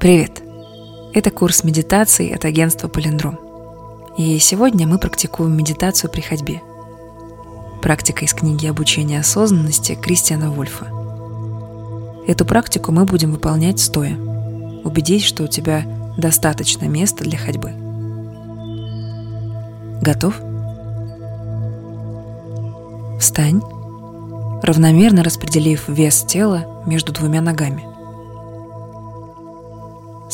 Привет! Это курс медитации от агентства Полиндром. И сегодня мы практикуем медитацию при ходьбе. Практика из книги «Обучение осознанности» Кристиана Вольфа. Эту практику мы будем выполнять стоя. Убедись, что у тебя достаточно места для ходьбы. Готов? Встань, равномерно распределив вес тела между двумя ногами.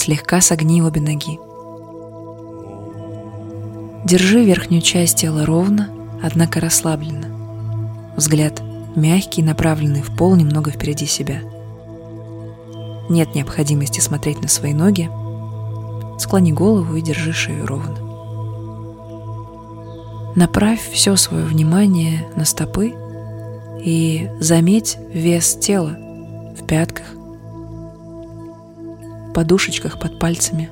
Слегка согни обе ноги. Держи верхнюю часть тела ровно, однако расслабленно. Взгляд мягкий, направленный в пол немного впереди себя. Нет необходимости смотреть на свои ноги. Склони голову и держи шею ровно. Направь все свое внимание на стопы и заметь вес тела в пятках, подушечках под пальцами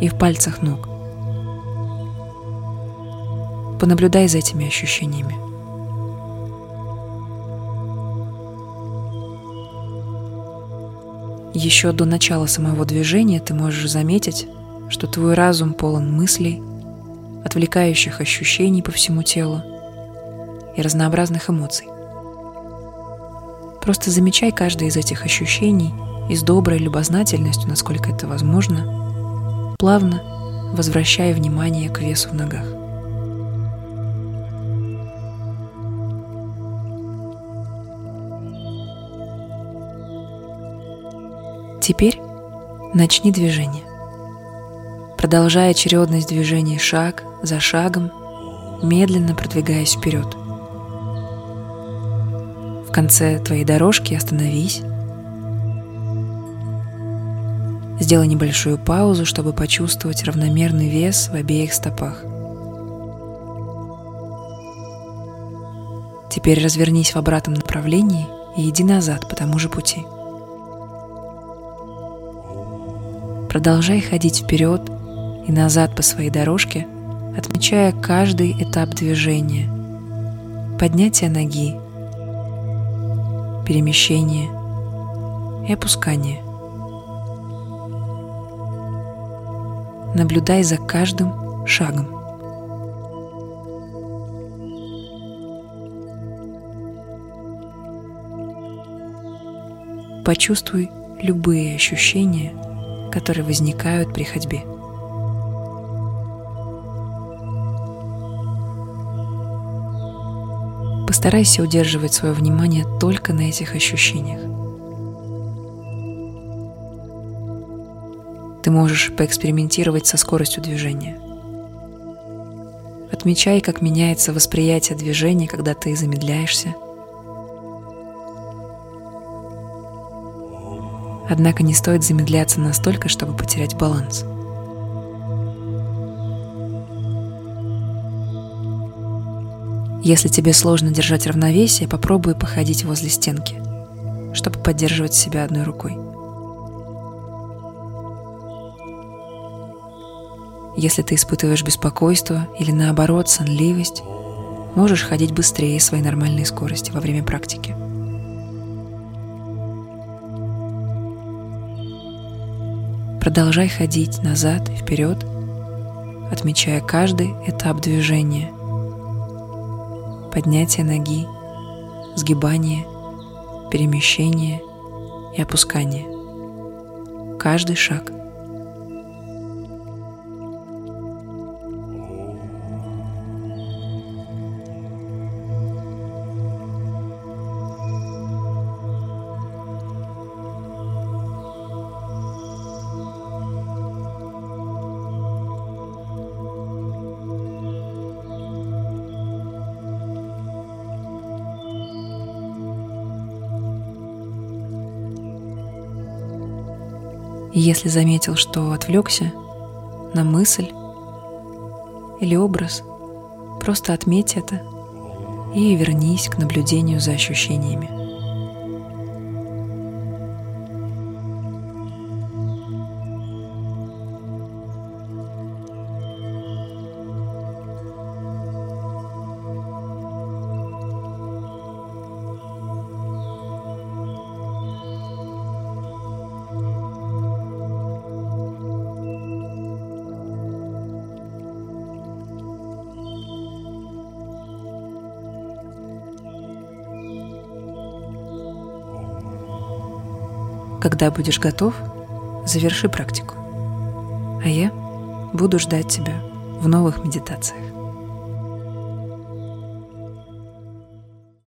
и в пальцах ног. Понаблюдай за этими ощущениями. Еще до начала самого движения ты можешь заметить, что твой разум полон мыслей, отвлекающих ощущений по всему телу и разнообразных эмоций. Просто замечай каждое из этих ощущений – и с доброй любознательностью, насколько это возможно, плавно возвращая внимание к весу в ногах. Теперь начни движение. Продолжая очередность движений шаг за шагом, медленно продвигаясь вперед. В конце твоей дорожки остановись Сделай небольшую паузу, чтобы почувствовать равномерный вес в обеих стопах. Теперь развернись в обратном направлении и иди назад по тому же пути. Продолжай ходить вперед и назад по своей дорожке, отмечая каждый этап движения. Поднятие ноги, перемещение и опускание – Наблюдай за каждым шагом. Почувствуй любые ощущения, которые возникают при ходьбе. Постарайся удерживать свое внимание только на этих ощущениях. Ты можешь поэкспериментировать со скоростью движения. Отмечай, как меняется восприятие движения, когда ты замедляешься. Однако не стоит замедляться настолько, чтобы потерять баланс. Если тебе сложно держать равновесие, попробуй походить возле стенки, чтобы поддерживать себя одной рукой. Если ты испытываешь беспокойство или наоборот сонливость, можешь ходить быстрее своей нормальной скорости во время практики. Продолжай ходить назад и вперед, отмечая каждый этап движения. Поднятие ноги, сгибание, перемещение и опускание. Каждый шаг – И если заметил, что отвлекся на мысль или образ, просто отметь это и вернись к наблюдению за ощущениями. Когда будешь готов, заверши практику. А я буду ждать тебя в новых медитациях.